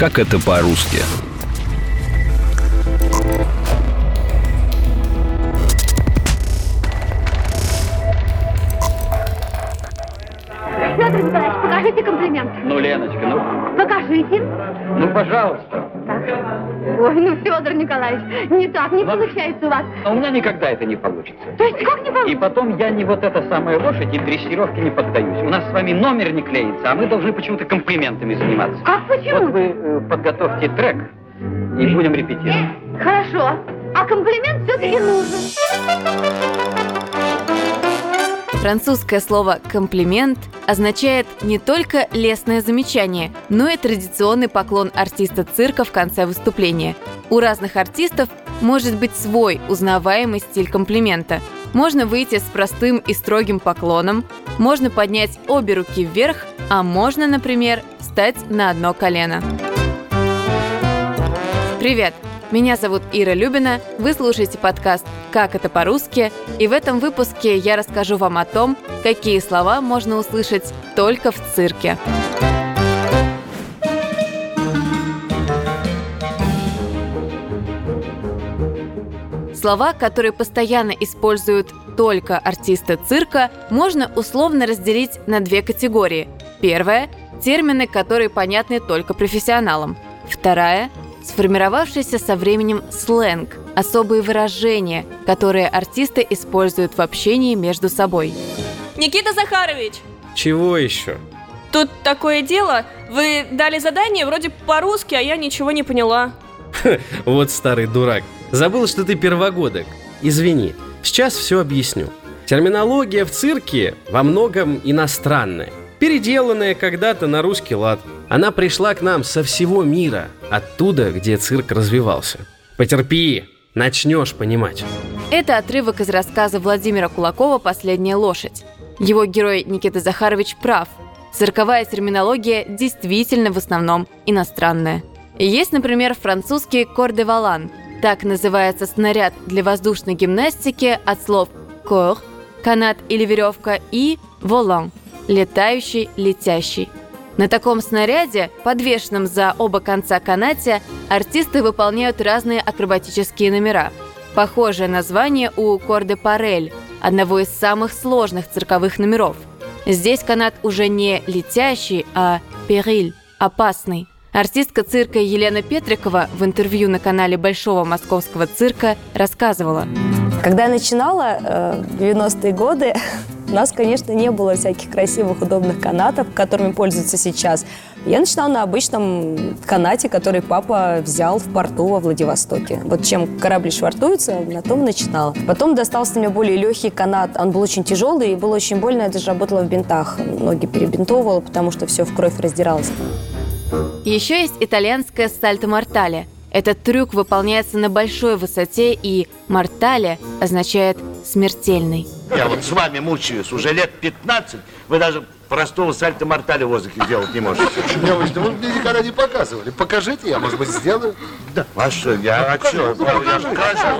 Как это по-русски? Федор Николаевич, покажите комплимент. Ну, Леночка, ну, Покажите. ну, пожалуйста. Ой, ну, Федор Николаевич, не так, не получается у вас. Но у меня никогда это не получится. То есть как не И получится? потом я не вот эта самая лошадь и дрессировке не поддаюсь. У нас с вами номер не клеится, а мы должны почему-то комплиментами заниматься. Как почему? Вот вы э, подготовьте трек и будем репетировать. Хорошо. А комплимент все-таки нужен. Французское слово «комплимент» означает не только лестное замечание, но и традиционный поклон артиста цирка в конце выступления. У разных артистов может быть свой узнаваемый стиль комплимента. Можно выйти с простым и строгим поклоном, можно поднять обе руки вверх, а можно, например, встать на одно колено. Привет! Меня зовут Ира Любина, вы слушаете подкаст «Как это по-русски», и в этом выпуске я расскажу вам о том, какие слова можно услышать только в цирке. Слова, которые постоянно используют только артисты цирка, можно условно разделить на две категории. Первая – термины, которые понятны только профессионалам. Вторая – сформировавшийся со временем сленг, особые выражения, которые артисты используют в общении между собой. Никита Захарович, Чего еще? тут такое дело. Вы дали задание вроде по-русски, а я ничего не поняла. Вот старый дурак. Забыл, что ты первогодок. Извини, сейчас все объясню. Терминология в цирке во многом иностранная. Переделанная когда-то на русский лад. Она пришла к нам со всего мира, оттуда, где цирк развивался. Потерпи, начнешь понимать. Это отрывок из рассказа Владимира Кулакова «Последняя лошадь». Его герой Никита Захарович прав. Цирковая терминология действительно в основном иностранная. Есть, например, французский «кор-де-валан». Так называется снаряд для воздушной гимнастики от слов «кор» – канат или веревка, и «волан» – летающий, летящий. На таком снаряде, подвешенном за оба конца канате, артисты выполняют разные акробатические номера. Похожее название у «Корде Парель», одного из самых сложных цирковых номеров. Здесь канат уже не летящий, а периль – опасный. Артистка цирка Елена Петрикова в интервью на канале Большого московского цирка рассказывала. Когда я начинала э, в 90-е годы, у нас, конечно, не было всяких красивых, удобных канатов, которыми пользуются сейчас. Я начинала на обычном канате, который папа взял в порту во Владивостоке. Вот чем корабли швартуются, на том начинала. Потом достался мне более легкий канат. Он был очень тяжелый и было очень больно. Я даже работала в бинтах. Ноги перебинтовывала, потому что все в кровь раздиралось. Еще есть итальянское сальто мортале. Этот трюк выполняется на большой высоте, и мортале означает смертельный. Я вот с вами мучаюсь уже лет 15. Вы даже простого сальто-мортали в воздухе сделать не можете. Девочка, вы мне никогда не показывали. Покажите, я, может быть, сделаю. Да. А что, я, а что? Я же покажу.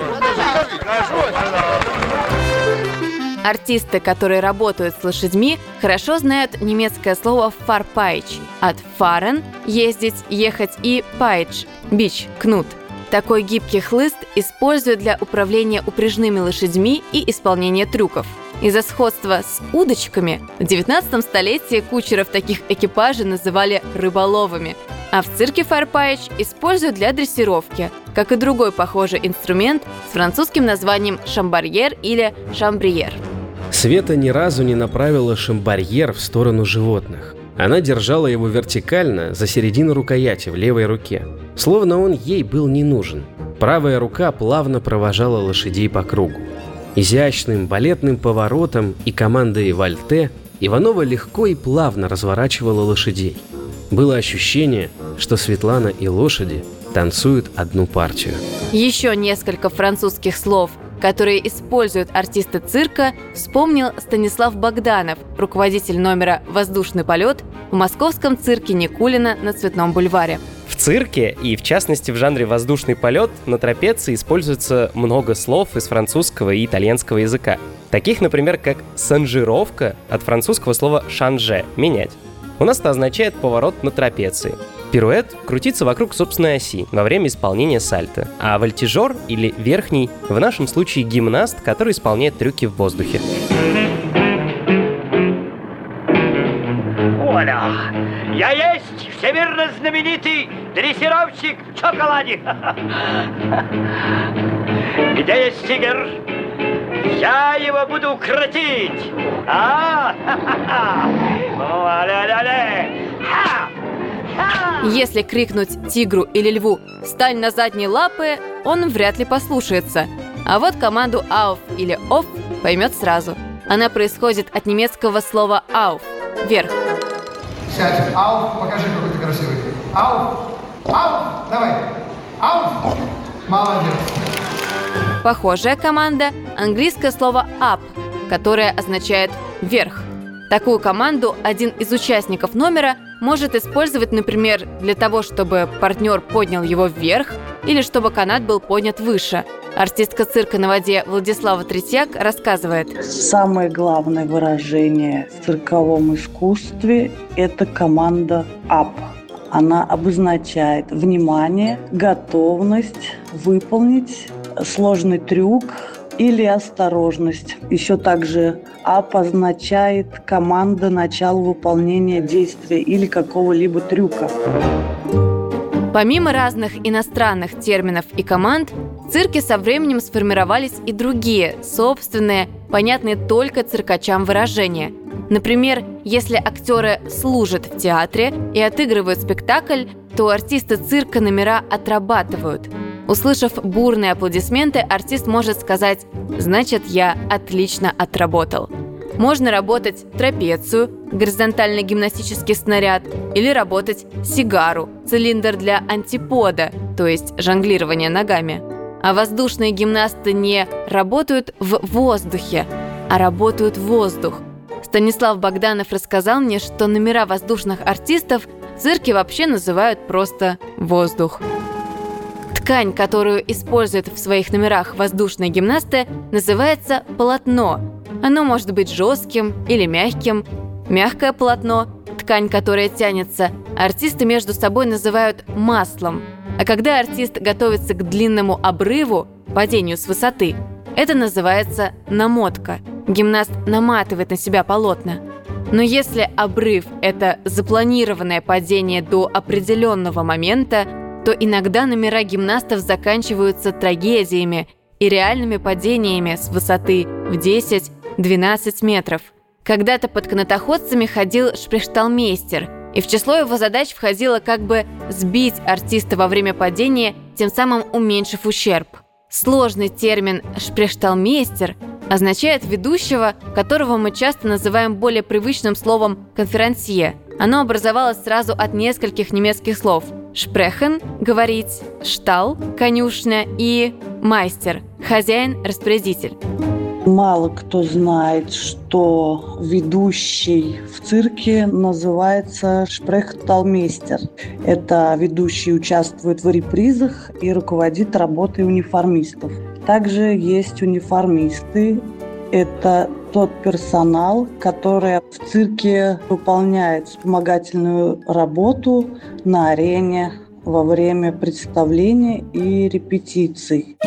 Артисты, которые работают с лошадьми, хорошо знают немецкое слово «фарпайч» от «фарен» – ездить, ехать и «пайч» – бич, кнут. Такой гибкий хлыст используют для управления упряжными лошадьми и исполнения трюков. Из-за сходства с удочками в 19 столетии кучеров таких экипажей называли рыболовами, а в цирке фарпайч используют для дрессировки, как и другой похожий инструмент с французским названием шамбарьер или шамбриер. Света ни разу не направила шамбарьер в сторону животных. Она держала его вертикально за середину рукояти в левой руке, словно он ей был не нужен. Правая рука плавно провожала лошадей по кругу. Изящным балетным поворотом и командой вальте Иванова легко и плавно разворачивала лошадей. Было ощущение, что Светлана и лошади танцуют одну партию. Еще несколько французских слов, которые используют артисты цирка, вспомнил Станислав Богданов, руководитель номера «Воздушный полет» в московском цирке Никулина на Цветном бульваре. В цирке и, в частности, в жанре воздушный полет на трапеции используется много слов из французского и итальянского языка. Таких, например, как «санжировка» от французского слова «шанже» — «менять». У нас это означает поворот на трапеции. Пируэт крутится вокруг собственной оси во время исполнения сальто, а вольтежер или верхний в нашем случае гимнаст, который исполняет трюки в воздухе. Оля, я есть всемирно знаменитый дрессировщик Чоколади. Где есть тигр? Я его буду крутить. А? Ля-ля-ля. Если крикнуть тигру или льву «Встань на задние лапы», он вряд ли послушается. А вот команду «ауф» или «оф» поймет сразу. Она происходит от немецкого слова «ауф» – «вверх». Сядь. Ауф, покажи, какой ты красивый. Ауф. Ауф. Давай. Ауф. Молодец. Похожая команда – английское слово «up», которое означает «вверх». Такую команду один из участников номера может использовать, например, для того, чтобы партнер поднял его вверх или чтобы канат был поднят выше. Артистка цирка на воде Владислава Третьяк рассказывает. Самое главное выражение в цирковом искусстве – это команда «up». Она обозначает внимание, готовность выполнить сложный трюк или осторожность. Еще также АП означает команда начала выполнения действия или какого-либо трюка. Помимо разных иностранных терминов и команд, в цирке со временем сформировались и другие, собственные, понятные только циркачам выражения. Например, если актеры служат в театре и отыгрывают спектакль, то артисты цирка номера отрабатывают. Услышав бурные аплодисменты, артист может сказать «Значит, я отлично отработал». Можно работать трапецию, горизонтальный гимнастический снаряд, или работать сигару, цилиндр для антипода, то есть жонглирование ногами. А воздушные гимнасты не работают в воздухе, а работают воздух. Станислав Богданов рассказал мне, что номера воздушных артистов в цирке вообще называют просто «воздух». Ткань, которую используют в своих номерах воздушные гимнасты, называется полотно. Оно может быть жестким или мягким. Мягкое полотно, ткань, которая тянется, артисты между собой называют маслом. А когда артист готовится к длинному обрыву, падению с высоты, это называется намотка. Гимнаст наматывает на себя полотна. Но если обрыв – это запланированное падение до определенного момента, то иногда номера гимнастов заканчиваются трагедиями и реальными падениями с высоты в 10-12 метров. Когда-то под канатоходцами ходил шпрехшталмейстер, и в число его задач входило как бы сбить артиста во время падения, тем самым уменьшив ущерб. Сложный термин «шпрехшталмейстер» означает ведущего, которого мы часто называем более привычным словом «конферансье». Оно образовалось сразу от нескольких немецких слов – Шпрехен – говорить, штал – конюшня и майстер – хозяин-распорядитель. Мало кто знает, что ведущий в цирке называется шпрехталмейстер. Это ведущий участвует в репризах и руководит работой униформистов. Также есть униформисты. Это тот персонал, который в цирке выполняет вспомогательную работу на арене во время представления и репетиций.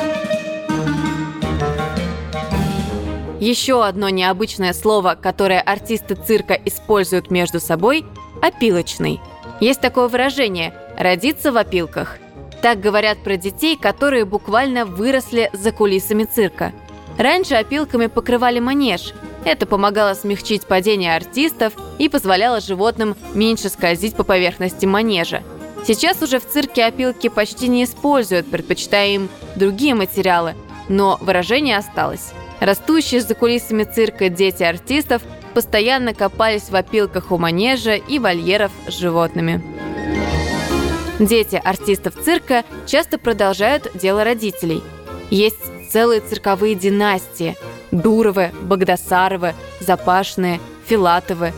Еще одно необычное слово, которое артисты цирка используют между собой – опилочный. Есть такое выражение – родиться в опилках. Так говорят про детей, которые буквально выросли за кулисами цирка – Раньше опилками покрывали манеж. Это помогало смягчить падение артистов и позволяло животным меньше скользить по поверхности манежа. Сейчас уже в цирке опилки почти не используют, предпочитая им другие материалы, но выражение осталось. Растущие за кулисами цирка дети артистов постоянно копались в опилках у манежа и вольеров с животными. Дети артистов цирка часто продолжают дело родителей. Есть целые цирковые династии – Дуровы, Богдасаровы, Запашные, Филатовы.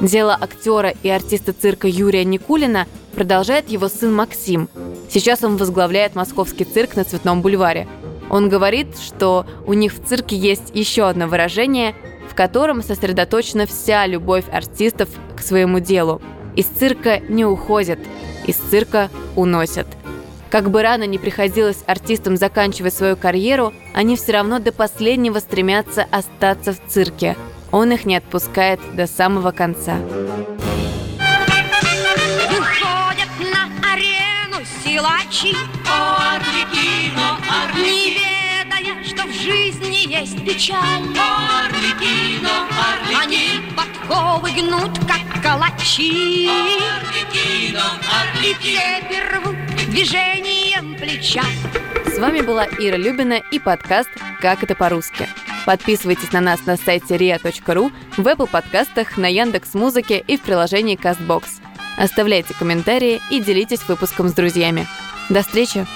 Дело актера и артиста цирка Юрия Никулина продолжает его сын Максим. Сейчас он возглавляет московский цирк на Цветном бульваре. Он говорит, что у них в цирке есть еще одно выражение, в котором сосредоточена вся любовь артистов к своему делу. Из цирка не уходят, из цирка уносят. Как бы рано не приходилось артистам заканчивать свою карьеру, они все равно до последнего стремятся остаться в цирке. Он их не отпускает до самого конца. Выходят на арену силачи Арлекино, Не ведая, что в жизни есть печаль. Арлекино, Они подковы гнут, как калачи. Арлекино, И цепи рвут движением плеча С вами была Ира Любина и подкаст «Как это по-русски». Подписывайтесь на нас на сайте ria.ru, в Apple подкастах, на Яндекс Музыке и в приложении CastBox. Оставляйте комментарии и делитесь выпуском с друзьями. До встречи!